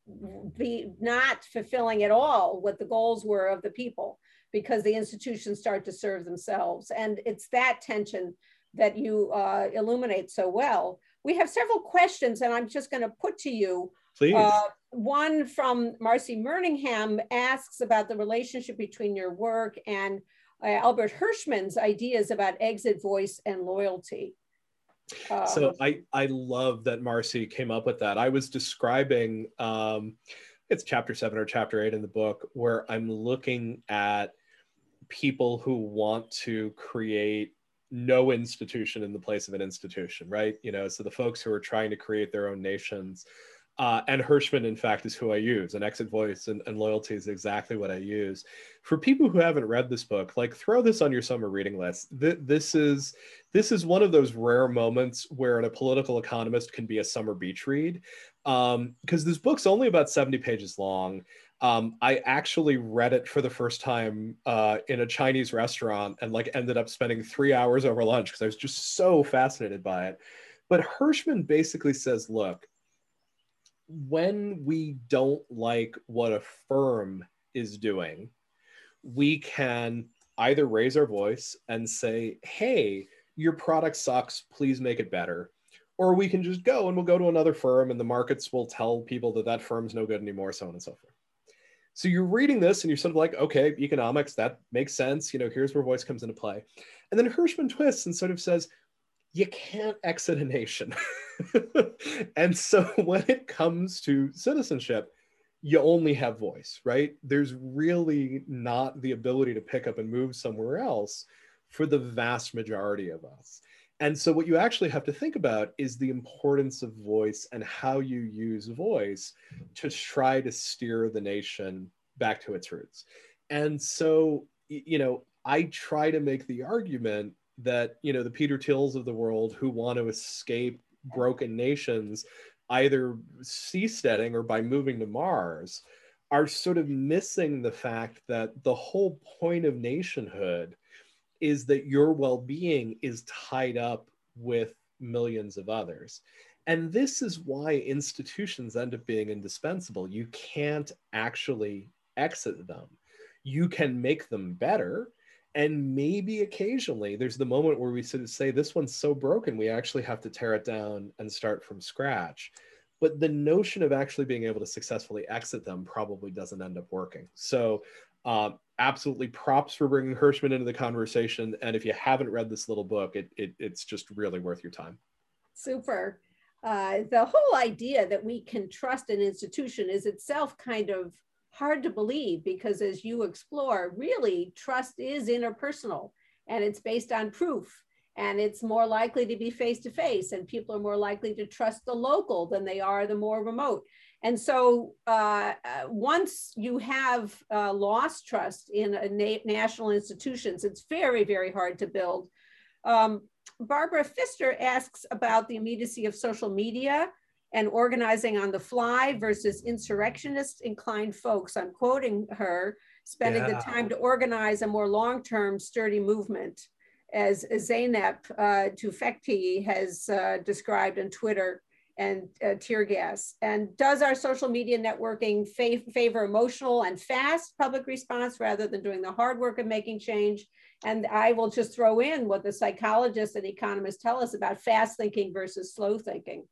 be not fulfilling at all what the goals were of the people because the institutions start to serve themselves. And it's that tension that you uh, illuminate so well. We have several questions, and I'm just going to put to you Please. Uh, one from Marcy Merningham asks about the relationship between your work and uh, Albert Hirschman's ideas about exit voice and loyalty. Um, so I, I love that Marcy came up with that. I was describing, um, it's chapter seven or chapter eight in the book, where I'm looking at people who want to create no institution in the place of an institution, right? You know, so the folks who are trying to create their own nations uh, and Hirschman, in fact, is who I use. And exit voice and, and, loyalty is exactly what I use. For people who haven't read this book, like throw this on your summer reading list. Th- this is this is one of those rare moments where a political economist can be a summer beach read, because um, this book's only about seventy pages long. Um, I actually read it for the first time uh, in a Chinese restaurant and like ended up spending three hours over lunch because I was just so fascinated by it. But Hirschman basically says, look when we don't like what a firm is doing, we can either raise our voice and say, hey, your product sucks, please make it better. Or we can just go and we'll go to another firm and the markets will tell people that that firm's no good anymore, so on and so forth. So you're reading this and you're sort of like, okay, economics, that makes sense. You know, here's where voice comes into play. And then Hirschman twists and sort of says, you can't exit a nation. and so when it comes to citizenship, you only have voice, right? There's really not the ability to pick up and move somewhere else for the vast majority of us. And so, what you actually have to think about is the importance of voice and how you use voice to try to steer the nation back to its roots. And so, you know, I try to make the argument that, you know, the Peter Thiels of the world who want to escape broken nations, either seasteading or by moving to Mars, are sort of missing the fact that the whole point of nationhood is that your well-being is tied up with millions of others. And this is why institutions end up being indispensable. You can't actually exit them. You can make them better and maybe occasionally there's the moment where we sort of say this one's so broken we actually have to tear it down and start from scratch but the notion of actually being able to successfully exit them probably doesn't end up working so um, absolutely props for bringing Hirschman into the conversation. And if you haven't read this little book, it, it it's just really worth your time. Super. Uh, the whole idea that we can trust an institution is itself kind of hard to believe because as you explore, really trust is interpersonal and it's based on proof and it's more likely to be face to face and people are more likely to trust the local than they are the more remote and so uh, uh, once you have uh, lost trust in na national institutions, it's very, very hard to build. Um, Barbara Fister asks about the immediacy of social media and organizing on the fly versus insurrectionist inclined folks. I'm quoting her, spending yeah. the time to organize a more long-term sturdy movement as Zeynep uh, Tufekci has uh, described on Twitter and uh, tear gas? And does our social media networking fa favor emotional and fast public response rather than doing the hard work of making change? And I will just throw in what the psychologists and economists tell us about fast thinking versus slow thinking.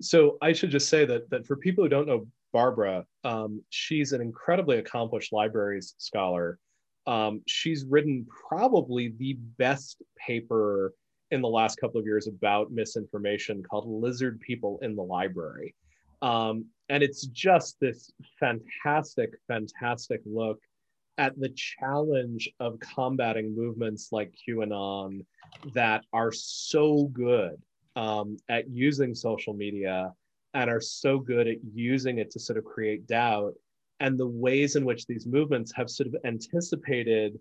So I should just say that, that for people who don't know Barbara, um, she's an incredibly accomplished libraries scholar. Um, she's written probably the best paper in the last couple of years about misinformation called Lizard People in the Library. Um, and it's just this fantastic, fantastic look at the challenge of combating movements like QAnon that are so good um, at using social media and are so good at using it to sort of create doubt and the ways in which these movements have sort of anticipated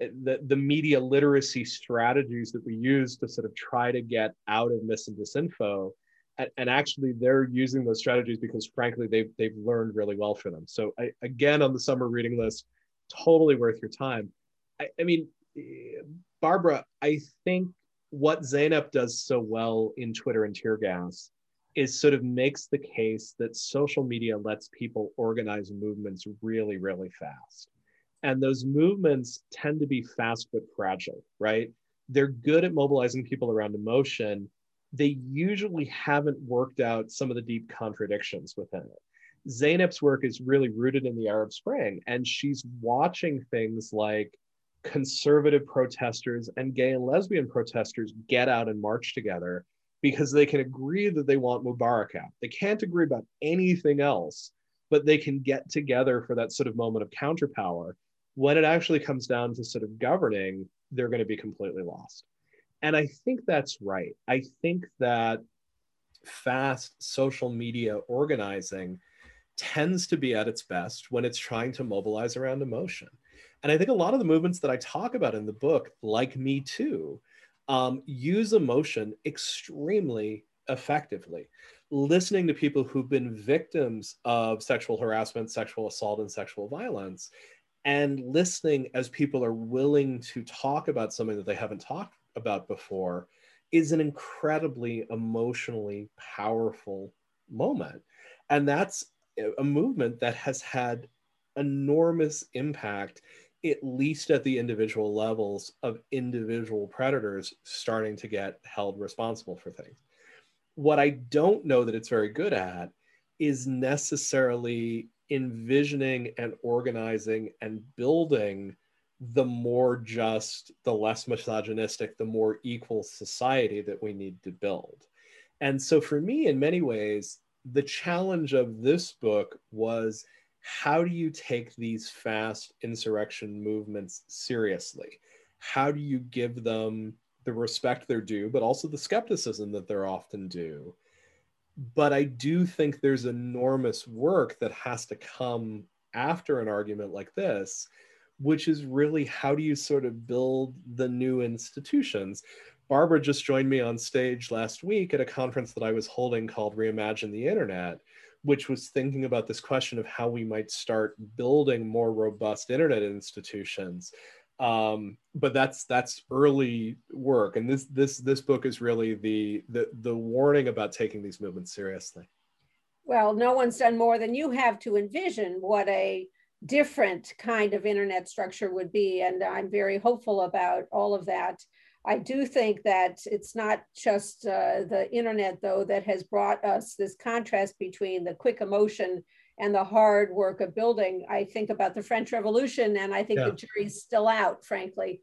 the, the media literacy strategies that we use to sort of try to get out of mis and disinfo and, and actually they're using those strategies because frankly they've, they've learned really well for them. So I, again on the summer reading list totally worth your time. I, I mean barbara i think what zeynep does so well in twitter and tear gas is sort of makes the case that social media lets people organize movements really really fast and those movements tend to be fast but fragile, right? They're good at mobilizing people around emotion. They usually haven't worked out some of the deep contradictions within it. Zeynep's work is really rooted in the Arab Spring, and she's watching things like conservative protesters and gay and lesbian protesters get out and march together because they can agree that they want Mubarak out. They can't agree about anything else, but they can get together for that sort of moment of counterpower when it actually comes down to sort of governing, they're going to be completely lost. And I think that's right. I think that fast social media organizing tends to be at its best when it's trying to mobilize around emotion. And I think a lot of the movements that I talk about in the book, like Me Too, um, use emotion extremely effectively. Listening to people who've been victims of sexual harassment, sexual assault, and sexual violence and listening as people are willing to talk about something that they haven't talked about before is an incredibly emotionally powerful moment and that's a movement that has had enormous impact at least at the individual levels of individual predators starting to get held responsible for things what i don't know that it's very good at is necessarily envisioning and organizing and building the more just, the less misogynistic, the more equal society that we need to build. And so for me, in many ways, the challenge of this book was how do you take these fast insurrection movements seriously? How do you give them the respect they're due, but also the skepticism that they're often due? But I do think there's enormous work that has to come after an argument like this which is really how do you sort of build the new institutions? Barbara just joined me on stage last week at a conference that I was holding called Reimagine the Internet, which was thinking about this question of how we might start building more robust internet institutions. Um, but that's that's early work, and this this this book is really the the the warning about taking these movements seriously. Well, no one's done more than you have to envision what a different kind of internet structure would be. And I'm very hopeful about all of that. I do think that it's not just uh, the internet, though, that has brought us this contrast between the quick emotion and the hard work of building. I think about the French Revolution, and I think yeah. the jury's still out, frankly.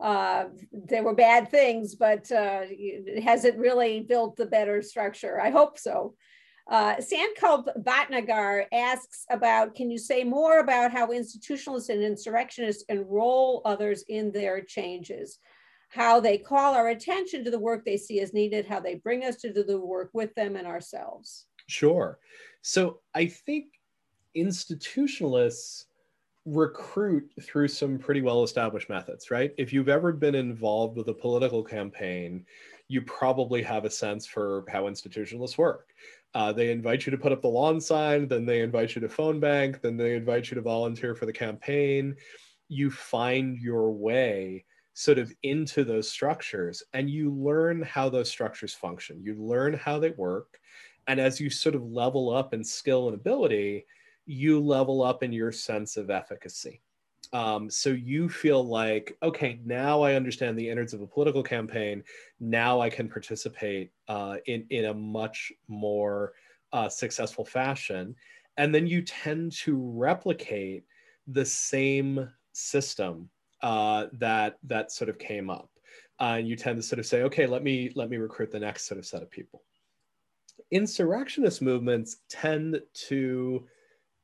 Uh, there were bad things, but uh, has it really built the better structure? I hope so. Uh, Sankalp Bhatnagar asks about, can you say more about how institutionalists and insurrectionists enroll others in their changes? How they call our attention to the work they see as needed, how they bring us to do the work with them and ourselves. Sure. So I think institutionalists recruit through some pretty well established methods, right? If you've ever been involved with a political campaign, you probably have a sense for how institutionalists work. Uh, they invite you to put up the lawn sign, then they invite you to phone bank, then they invite you to volunteer for the campaign. You find your way sort of into those structures and you learn how those structures function. You learn how they work. And as you sort of level up in skill and ability, you level up in your sense of efficacy. Um, so you feel like, okay, now I understand the innards of a political campaign. Now I can participate uh, in in a much more uh, successful fashion, and then you tend to replicate the same system uh, that that sort of came up, uh, and you tend to sort of say, okay, let me let me recruit the next sort of set of people. Insurrectionist movements tend to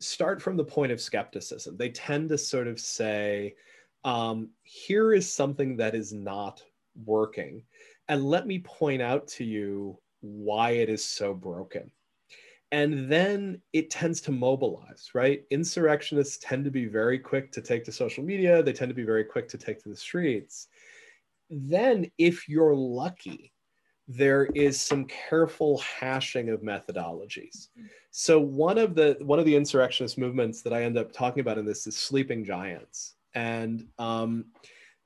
start from the point of skepticism. They tend to sort of say, um, here is something that is not working. And let me point out to you why it is so broken. And then it tends to mobilize, right? Insurrectionists tend to be very quick to take to social media, they tend to be very quick to take to the streets. Then, if you're lucky, there is some careful hashing of methodologies. So one of the one of the insurrectionist movements that I end up talking about in this is sleeping giants, and um,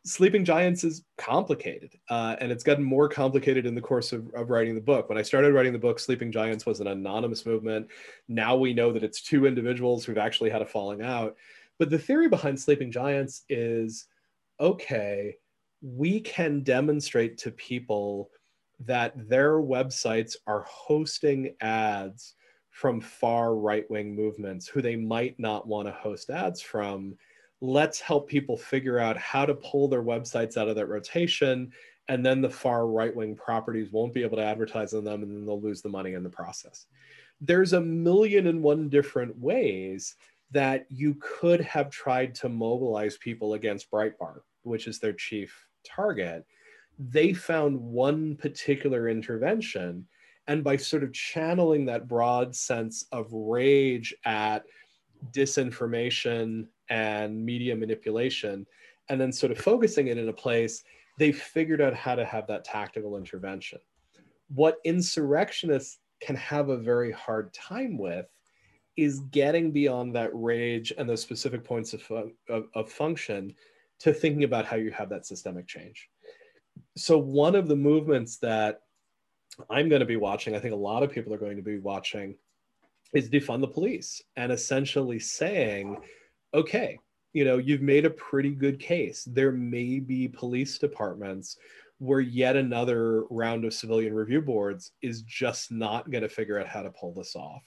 sleeping giants is complicated, uh, and it's gotten more complicated in the course of, of writing the book. When I started writing the book, sleeping giants was an anonymous movement. Now we know that it's two individuals who've actually had a falling out. But the theory behind sleeping giants is okay, we can demonstrate to people that their websites are hosting ads from far right wing movements who they might not want to host ads from. Let's help people figure out how to pull their websites out of that rotation. And then the far right wing properties won't be able to advertise on them and then they'll lose the money in the process. There's a million and one different ways that you could have tried to mobilize people against Breitbart, which is their chief target they found one particular intervention. And by sort of channeling that broad sense of rage at disinformation and media manipulation, and then sort of focusing it in a place, they figured out how to have that tactical intervention. What insurrectionists can have a very hard time with is getting beyond that rage and those specific points of, of, of function to thinking about how you have that systemic change so one of the movements that I'm going to be watching, I think a lot of people are going to be watching, is defund the police and essentially saying, okay, you know, you've made a pretty good case. There may be police departments where yet another round of civilian review boards is just not going to figure out how to pull this off.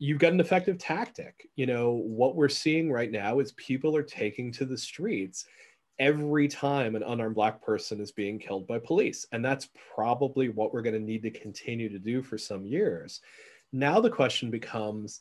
you've got an effective tactic. You know, what we're seeing right now is people are taking to the streets every time an unarmed black person is being killed by police. And that's probably what we're going to need to continue to do for some years. Now the question becomes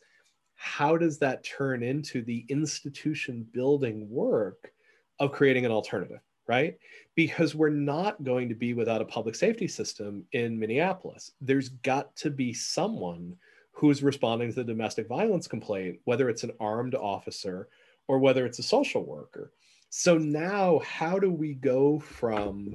how does that turn into the institution building work of creating an alternative? right? Because we're not going to be without a public safety system in Minneapolis. There's got to be someone who's responding to the domestic violence complaint, whether it's an armed officer or whether it's a social worker. So now, how do we go from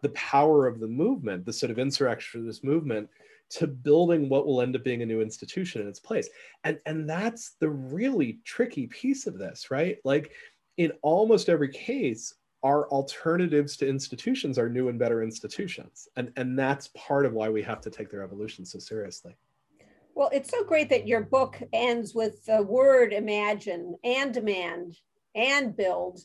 the power of the movement, the sort of insurrectionist movement, to building what will end up being a new institution in its place? And, and that's the really tricky piece of this, right? Like in almost every case, our alternatives to institutions are new and better institutions. And, and that's part of why we have to take their evolution so seriously. Well, it's so great that your book ends with the word imagine and demand and build.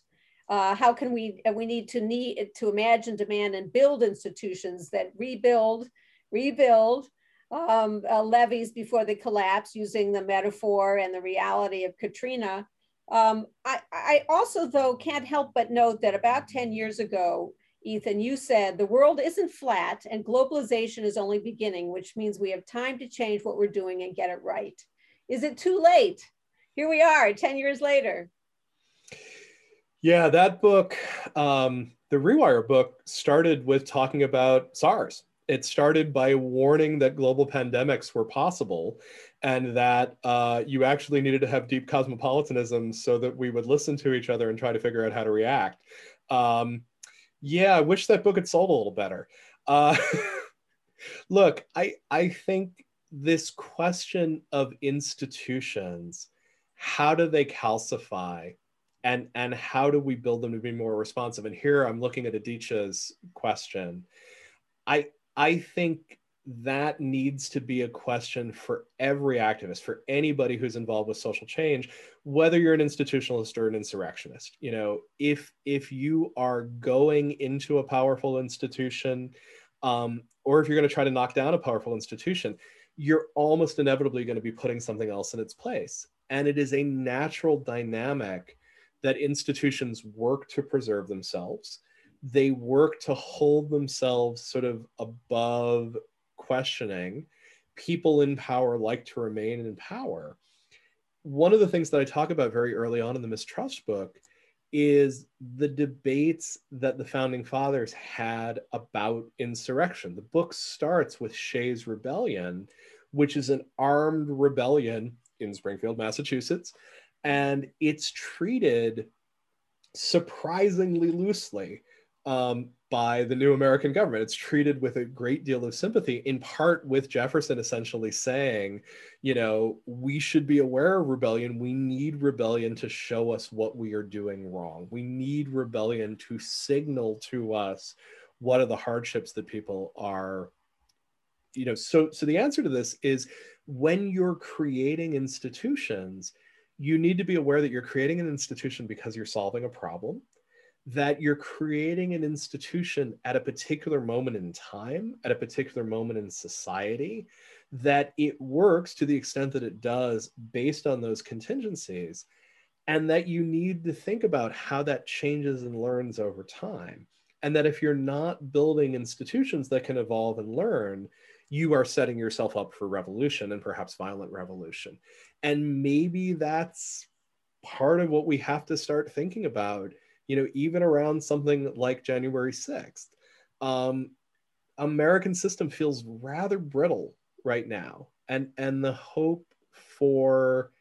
Uh, how can we, we need to need to imagine, demand, and build institutions that rebuild, rebuild um, uh, levees before they collapse using the metaphor and the reality of Katrina um, I, I also, though, can't help but note that about 10 years ago, Ethan, you said the world isn't flat and globalization is only beginning, which means we have time to change what we're doing and get it right. Is it too late? Here we are 10 years later. Yeah, that book, um, the Rewire book, started with talking about SARS. It started by warning that global pandemics were possible and that uh, you actually needed to have deep cosmopolitanism so that we would listen to each other and try to figure out how to react. Um, yeah, I wish that book had sold a little better. Uh, look, I I think this question of institutions, how do they calcify, and and how do we build them to be more responsive? And here I'm looking at Aditya's question. I I think that needs to be a question for every activist, for anybody who's involved with social change, whether you're an institutionalist or an insurrectionist. You know, if if you are going into a powerful institution, um, or if you're going to try to knock down a powerful institution, you're almost inevitably going to be putting something else in its place. And it is a natural dynamic that institutions work to preserve themselves. They work to hold themselves sort of above questioning, people in power like to remain in power. One of the things that I talk about very early on in the mistrust book is the debates that the founding fathers had about insurrection. The book starts with Shays Rebellion, which is an armed rebellion in Springfield, Massachusetts, and it's treated surprisingly loosely. Um, by the new American government. It's treated with a great deal of sympathy, in part with Jefferson essentially saying, you know, we should be aware of rebellion. We need rebellion to show us what we are doing wrong. We need rebellion to signal to us what are the hardships that people are you know so so the answer to this is when you're creating institutions you need to be aware that you're creating an institution because you're solving a problem that you're creating an institution at a particular moment in time, at a particular moment in society, that it works to the extent that it does based on those contingencies, and that you need to think about how that changes and learns over time. And that if you're not building institutions that can evolve and learn, you are setting yourself up for revolution and perhaps violent revolution. And maybe that's part of what we have to start thinking about you know, even around something like January 6th. Um, American system feels rather brittle right now. And, and the hope for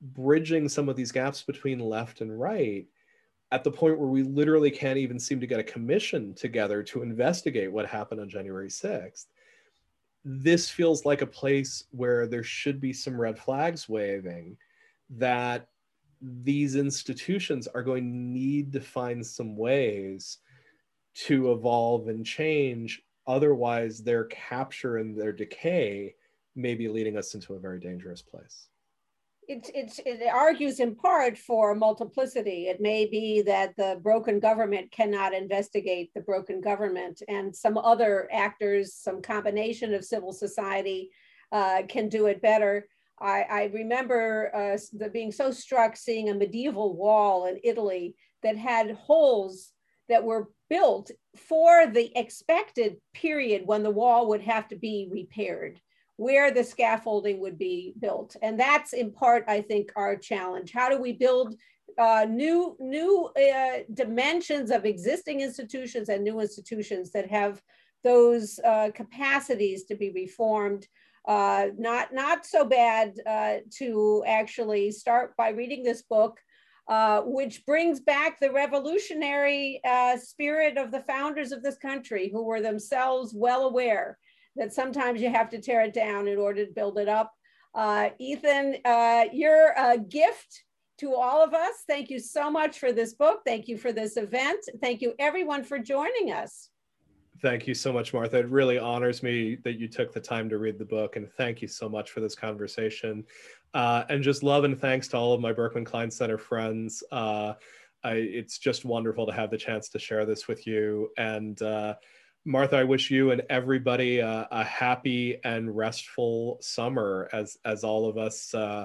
bridging some of these gaps between left and right at the point where we literally can't even seem to get a commission together to investigate what happened on January 6th. This feels like a place where there should be some red flags waving that these institutions are going to need to find some ways to evolve and change. Otherwise, their capture and their decay may be leading us into a very dangerous place. It, it, it argues in part for multiplicity. It may be that the broken government cannot investigate the broken government, and some other actors, some combination of civil society, uh, can do it better. I, I remember uh, the, being so struck seeing a medieval wall in Italy that had holes that were built for the expected period when the wall would have to be repaired where the scaffolding would be built. And that's in part i think our challenge. How do we build uh, new new uh, dimensions of existing institutions and new institutions that have those uh, capacities to be reformed uh, not not so bad uh, to actually start by reading this book uh, which brings back the revolutionary uh, spirit of the founders of this country, who were themselves well aware that sometimes you have to tear it down in order to build it up. Uh, Ethan, uh, you're a gift to all of us. Thank you so much for this book. Thank you for this event. Thank you everyone for joining us. Thank you so much, Martha. It really honors me that you took the time to read the book, and thank you so much for this conversation. Uh, and just love and thanks to all of my Berkman Klein Center friends. Uh, I, it's just wonderful to have the chance to share this with you. And uh, Martha, I wish you and everybody a happy and restful summer as as all of us uh,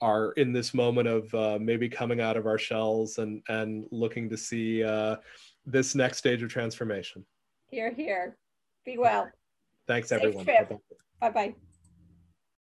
are in this moment of uh, maybe coming out of our shells and and looking to see uh, this next stage of transformation. Here, here. Be well. Thanks, everyone. Bye bye.